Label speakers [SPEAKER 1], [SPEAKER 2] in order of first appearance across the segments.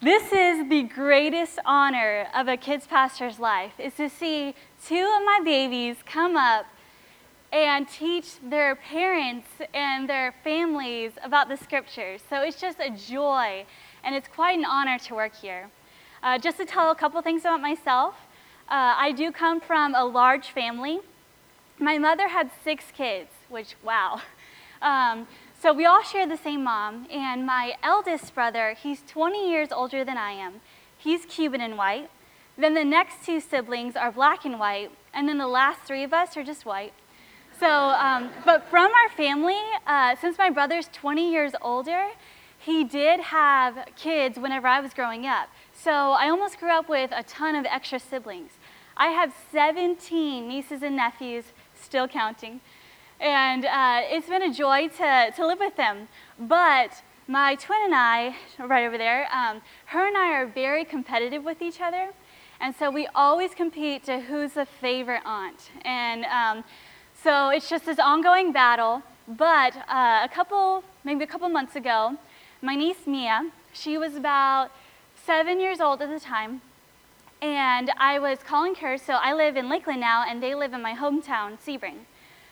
[SPEAKER 1] This is the greatest honor of a kids pastor's life is to see two of my babies come up and teach their parents and their families about the scriptures. So it's just a joy and it's quite an honor to work here. Uh, just to tell a couple things about myself, uh, I do come from a large family. My mother had six kids, which, wow. Um, so we all share the same mom, and my eldest brother, he's 20 years older than I am. He's Cuban and white. Then the next two siblings are black and white, and then the last three of us are just white. So, um, but from our family, uh, since my brother's 20 years older, he did have kids whenever I was growing up. So I almost grew up with a ton of extra siblings. I have 17 nieces and nephews, still counting. And uh, it's been a joy to, to live with them. But my twin and I, right over there, um, her and I are very competitive with each other. And so we always compete to who's the favorite aunt. And um, so it's just this ongoing battle. But uh, a couple, maybe a couple months ago, my niece Mia, she was about seven years old at the time. And I was calling her, so I live in Lakeland now, and they live in my hometown, Sebring.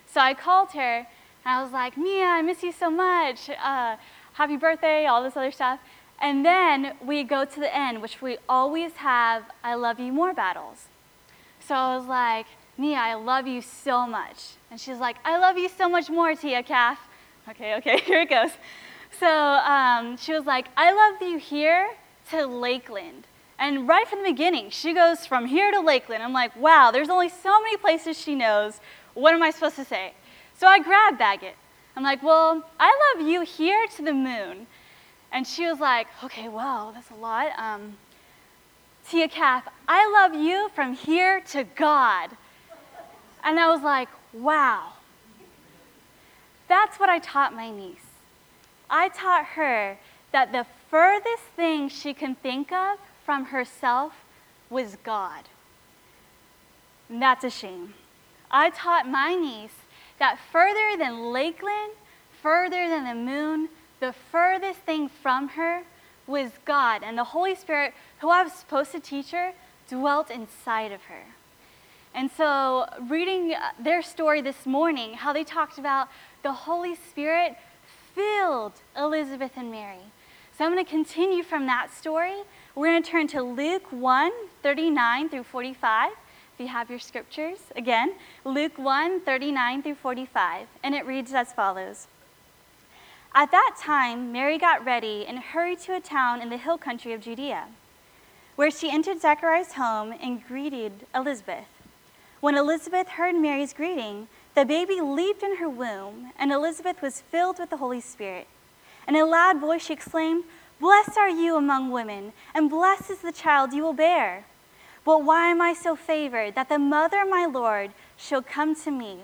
[SPEAKER 1] So I called her and I was like, Mia, I miss you so much. Uh, happy birthday, all this other stuff. And then we go to the end, which we always have I love you more battles. So I was like, Mia, I love you so much. And she's like, I love you so much more, Tia Kath. Okay, okay, here it goes. So um, she was like, I love you here to Lakeland. And right from the beginning, she goes from here to Lakeland. I'm like, wow, there's only so many places she knows. What am I supposed to say? So I grabbed Baggett. I'm like, well, I love you here to the moon. And she was like, okay, well, that's a lot. Um, Tia Kath, I love you from here to God. And I was like, wow. That's what I taught my niece. I taught her that the furthest thing she can think of from herself was God. And that's a shame. I taught my niece that further than Lakeland, further than the moon, the furthest thing from her was God. And the Holy Spirit, who I was supposed to teach her, dwelt inside of her. And so, reading their story this morning, how they talked about the Holy Spirit filled Elizabeth and Mary. So, I'm going to continue from that story. We're going to turn to Luke 1 39 through 45. If you have your scriptures, again, Luke 1 39 through 45, and it reads as follows At that time, Mary got ready and hurried to a town in the hill country of Judea, where she entered Zechariah's home and greeted Elizabeth. When Elizabeth heard Mary's greeting, the baby leaped in her womb, and Elizabeth was filled with the Holy Spirit. In a loud voice, she exclaimed, Blessed are you among women, and blessed is the child you will bear. But why am I so favored that the mother of my Lord shall come to me?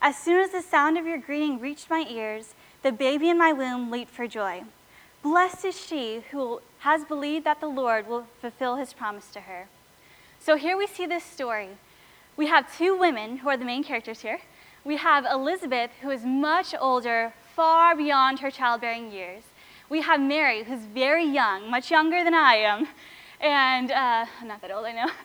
[SPEAKER 1] As soon as the sound of your greeting reached my ears, the baby in my womb leaped for joy. Blessed is she who has believed that the Lord will fulfill his promise to her. So here we see this story. We have two women who are the main characters here. We have Elizabeth, who is much older, far beyond her childbearing years. We have Mary, who's very young, much younger than I am, and uh, not that old, I know.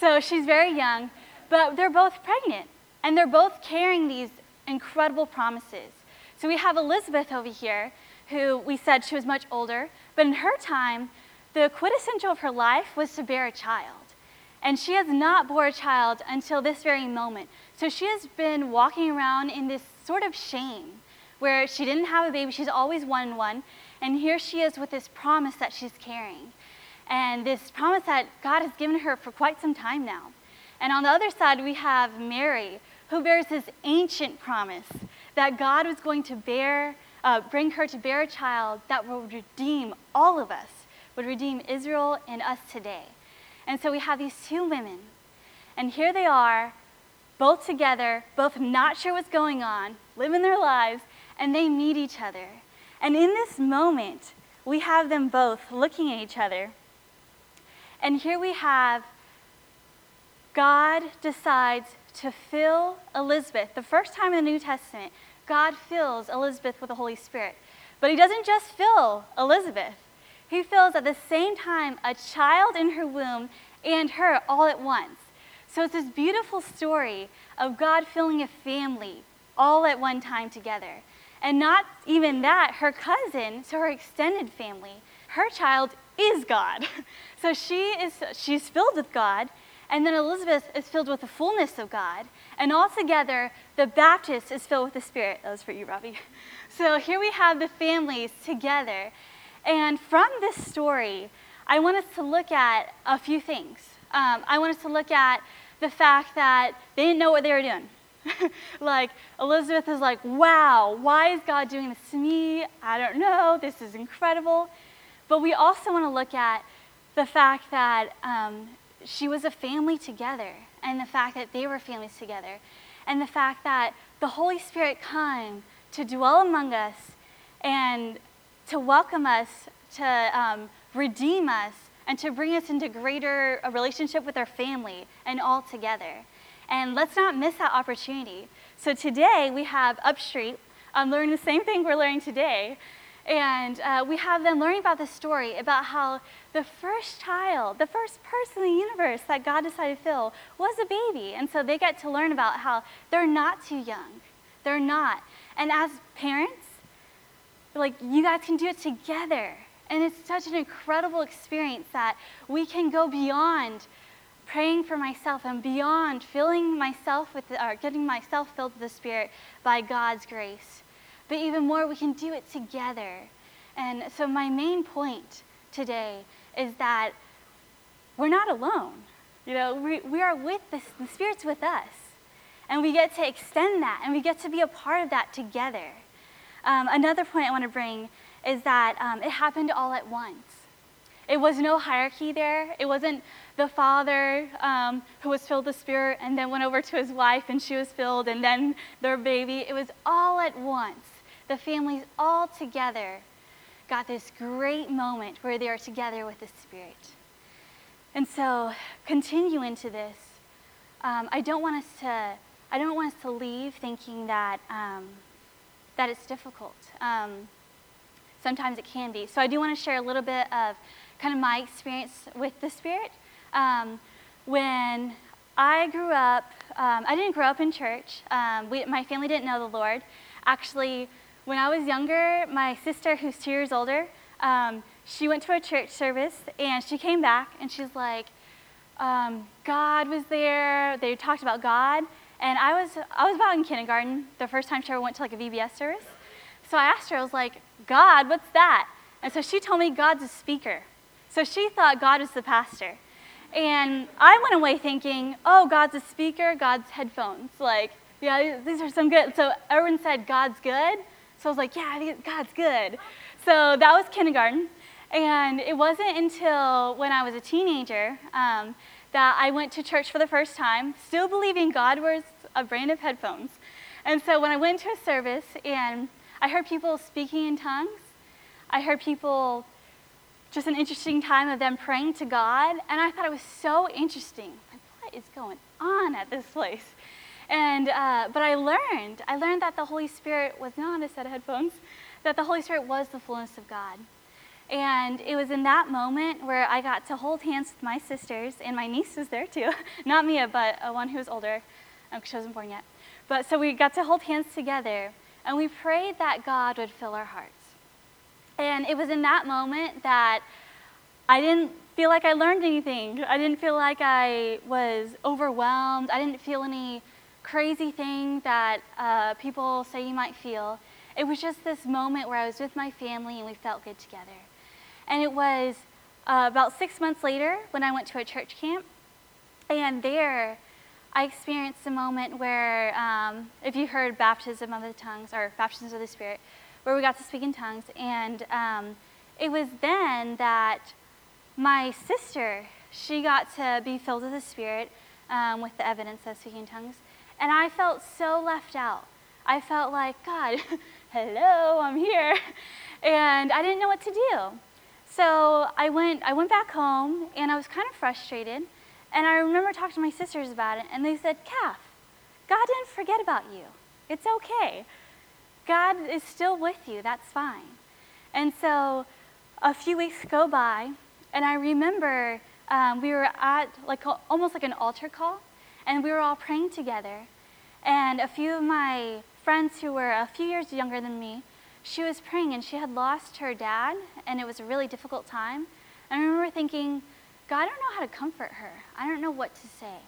[SPEAKER 1] So she's very young, but they're both pregnant, and they're both carrying these incredible promises. So we have Elizabeth over here, who we said she was much older, but in her time, the quintessential of her life was to bear a child. And she has not bore a child until this very moment. So she has been walking around in this sort of shame where she didn't have a baby, she's always one and one. And here she is with this promise that she's carrying and this promise that God has given her for quite some time now. And on the other side, we have Mary, who bears this ancient promise that God was going to bear, uh, bring her to bear a child that would redeem all of us, would redeem Israel and us today. And so we have these two women, and here they are, both together, both not sure what's going on, living their lives, and they meet each other. And in this moment, we have them both looking at each other and here we have God decides to fill Elizabeth. The first time in the New Testament, God fills Elizabeth with the Holy Spirit. But he doesn't just fill Elizabeth, He fills at the same time a child in her womb and her all at once. So it's this beautiful story of God filling a family all at one time together. And not even that, her cousin, so her extended family, her child is God. So she is she's filled with God, and then Elizabeth is filled with the fullness of God. And altogether, the Baptist is filled with the Spirit. That was for you, Robbie. So here we have the families together. And from this story, I want us to look at a few things. Um, I want us to look at the fact that they didn't know what they were doing. like, Elizabeth is like, wow, why is God doing this to me? I don't know. This is incredible. But we also want to look at the fact that um, she was a family together, and the fact that they were families together, and the fact that the Holy Spirit came to dwell among us and to welcome us, to um, redeem us, and to bring us into greater a relationship with our family and all together. And let's not miss that opportunity. So today we have Upstreet um, learning the same thing we're learning today. And uh, we have them learning about the story about how the first child, the first person in the universe that God decided to fill was a baby. And so they get to learn about how they're not too young. They're not. And as parents, like you guys can do it together. And it's such an incredible experience that we can go beyond praying for myself and beyond filling myself with, or getting myself filled with the Spirit by God's grace. But even more, we can do it together. And so, my main point today is that we're not alone. You know, we, we are with the, the Spirit's with us. And we get to extend that and we get to be a part of that together. Um, another point I want to bring is that um, it happened all at once. It was no hierarchy there. It wasn't the father um, who was filled with Spirit and then went over to his wife and she was filled and then their baby. It was all at once. The families all together got this great moment where they are together with the Spirit. And so, continue into this. Um, I don't want us to. I don't want us to leave thinking that um, that it's difficult. Um, sometimes it can be. So I do want to share a little bit of kind of my experience with the Spirit. Um, when I grew up, um, I didn't grow up in church. Um, we, my family didn't know the Lord. Actually, when I was younger, my sister, who's two years older, um, she went to a church service and she came back and she's like, um, God was there. They talked about God. And I was, I was about in kindergarten the first time she ever went to like a VBS service. So I asked her, I was like, God, what's that? And so she told me God's a speaker. So she thought God was the pastor. And I went away thinking, oh, God's a speaker, God's headphones. Like, yeah, these are some good. So everyone said, God's good. So I was like, yeah, God's good. So that was kindergarten. And it wasn't until when I was a teenager um, that I went to church for the first time, still believing God was a brand of headphones. And so when I went to a service and I heard people speaking in tongues, I heard people, just an interesting time of them praying to God, and I thought it was so interesting. Like, what is going on at this place? And, uh, but I learned, I learned that the Holy Spirit was not a set of headphones, that the Holy Spirit was the fullness of God. And it was in that moment where I got to hold hands with my sisters, and my niece was there too. Not Mia, but uh, one who was older, because um, she wasn't born yet. But so we got to hold hands together, and we prayed that God would fill our hearts. And it was in that moment that I didn't feel like I learned anything. I didn't feel like I was overwhelmed. I didn't feel any crazy thing that uh, people say you might feel. It was just this moment where I was with my family and we felt good together. And it was uh, about six months later when I went to a church camp. And there, I experienced a moment where, um, if you heard baptism of the tongues or baptisms of the Spirit, where we got to speak in tongues. And um, it was then that my sister, she got to be filled with the Spirit um, with the evidence of speaking in tongues. And I felt so left out. I felt like, God, hello, I'm here. And I didn't know what to do. So I went, I went back home and I was kind of frustrated. And I remember talking to my sisters about it, and they said, Kath, God didn't forget about you. It's okay. God is still with you. That's fine. And so a few weeks go by, and I remember um, we were at like almost like an altar call, and we were all praying together. And a few of my friends who were a few years younger than me, she was praying, and she had lost her dad, and it was a really difficult time. And I remember thinking, God, I don't know how to comfort her. I don't know what to say.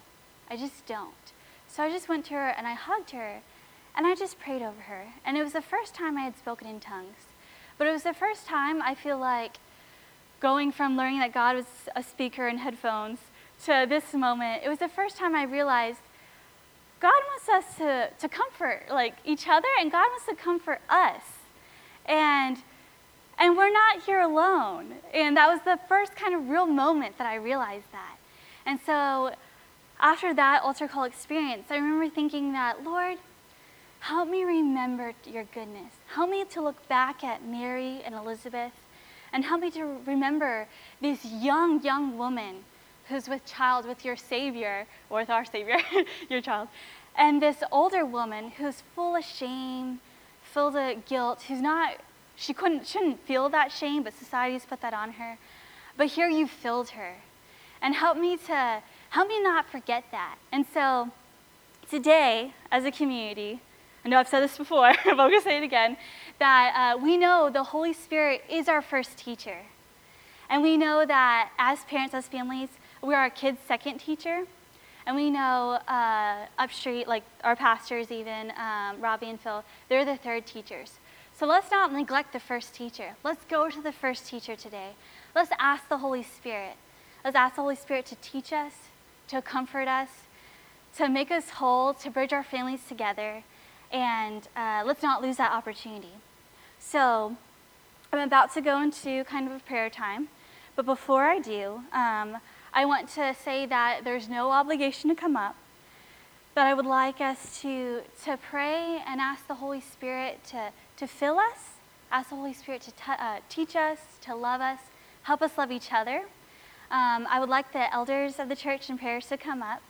[SPEAKER 1] I just don't. So I just went to her and I hugged her and I just prayed over her. And it was the first time I had spoken in tongues. But it was the first time I feel like going from learning that God was a speaker in headphones to this moment, it was the first time I realized God wants us to, to comfort like each other and God wants to comfort us. And and we're not here alone. And that was the first kind of real moment that I realized that. And so after that altar call experience, I remember thinking that, Lord, help me remember your goodness. Help me to look back at Mary and Elizabeth and help me to remember this young, young woman who's with child with your Savior, or with our Savior, your child, and this older woman who's full of shame, filled with guilt, who's not, she couldn't, shouldn't feel that shame, but society's put that on her. But here you filled her. And help me to, help me not forget that. And so today, as a community, I know I've said this before, but I'm going to say it again, that uh, we know the Holy Spirit is our first teacher. And we know that as parents, as families, we're our kids' second teacher. And we know uh, upstreet, like our pastors, even um, Robbie and Phil, they're the third teachers. So let's not neglect the first teacher. Let's go to the first teacher today. Let's ask the Holy Spirit. Let's ask the Holy Spirit to teach us, to comfort us, to make us whole, to bridge our families together, and uh, let's not lose that opportunity. So, I'm about to go into kind of a prayer time, but before I do, um, I want to say that there's no obligation to come up, but I would like us to, to pray and ask the Holy Spirit to, to fill us, ask the Holy Spirit to t- uh, teach us, to love us, help us love each other. Um, I would like the elders of the church and prayers to come up.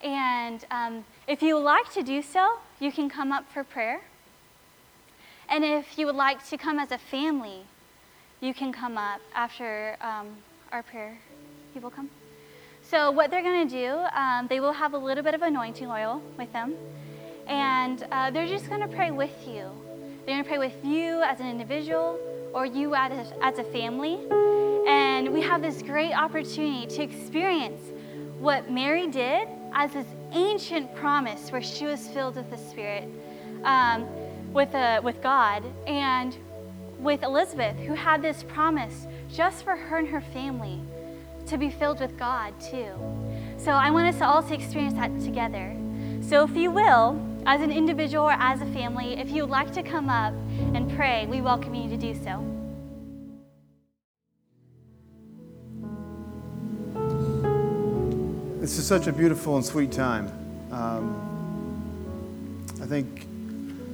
[SPEAKER 1] And um, if you like to do so, you can come up for prayer. And if you would like to come as a family, you can come up after um, our prayer people come. So, what they're going to do, um, they will have a little bit of anointing oil with them, and uh, they're just going to pray with you. They're going to pray with you as an individual or you as a, as a family. And we have this great opportunity to experience what Mary did as this ancient promise where she was filled with the Spirit, um, with, uh, with God, and with Elizabeth, who had this promise just for her and her family to be filled with God too. So I want us all to experience that together. So if you will, as an individual or as a family, if you would like to come up and pray, we welcome you to do so.
[SPEAKER 2] This is such a beautiful and sweet time. Um, I think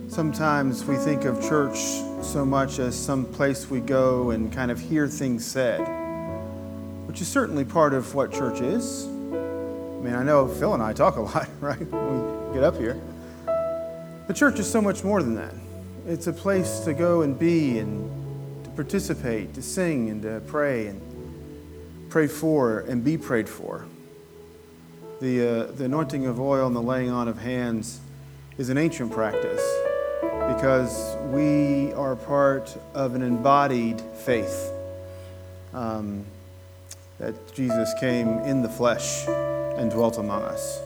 [SPEAKER 2] sometimes we think of church so much as some place we go and kind of hear things said, which is certainly part of what church is. I mean, I know Phil and I talk a lot, right, when we get up here. But church is so much more than that. It's a place to go and be and to participate, to sing and to pray and pray for and be prayed for. The, uh, the anointing of oil and the laying on of hands is an ancient practice because we are part of an embodied faith. Um, that Jesus came in the flesh and dwelt among us.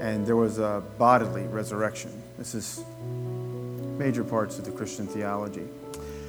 [SPEAKER 2] And there was a bodily resurrection. This is major parts of the Christian theology.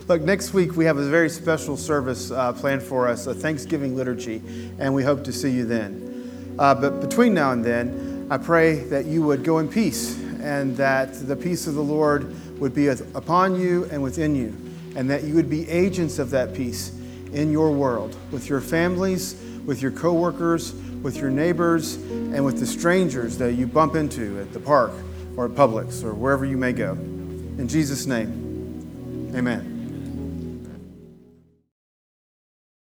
[SPEAKER 2] Look, next week we have a very special service uh, planned for us, a Thanksgiving liturgy, and we hope to see you then. Uh, but between now and then, I pray that you would go in peace and that the peace of the Lord would be upon you and within you, and that you would be agents of that peace in your world, with your families, with your coworkers, with your neighbors, and with the strangers that you bump into at the park or at Publix or wherever you may go. In Jesus' name, amen.